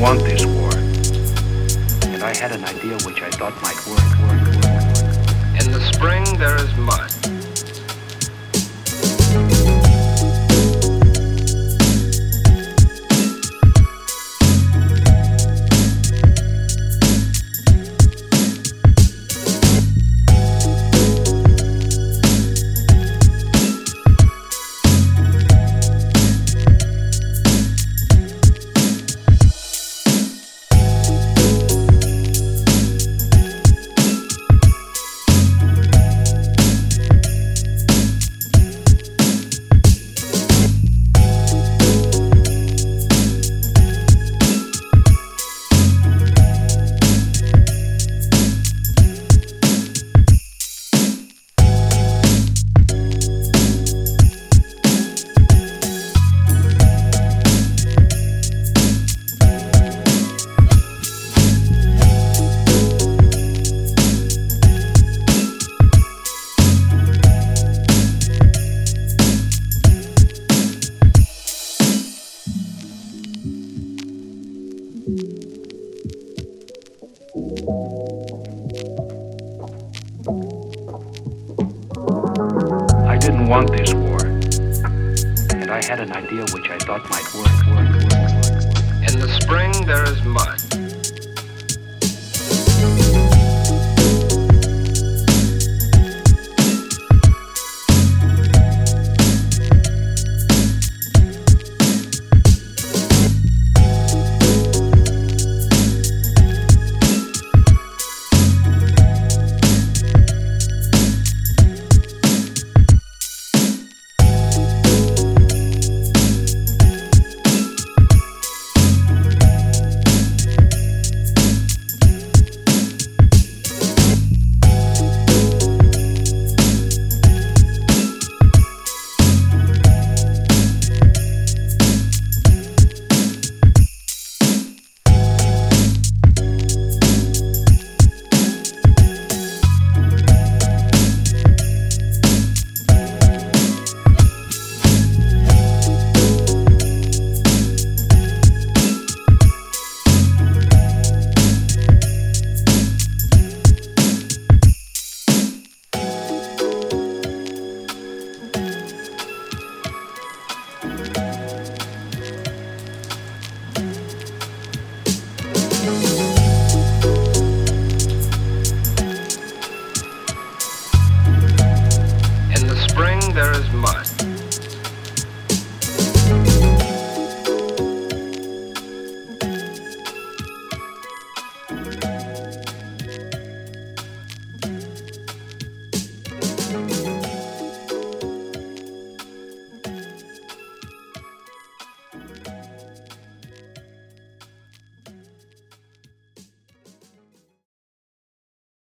want this war. And I had an idea which I thought might work, work, work. In the spring, there is mud. I didn't want this war. And I had an idea which I thought might work, work, work. In the spring, there is mud.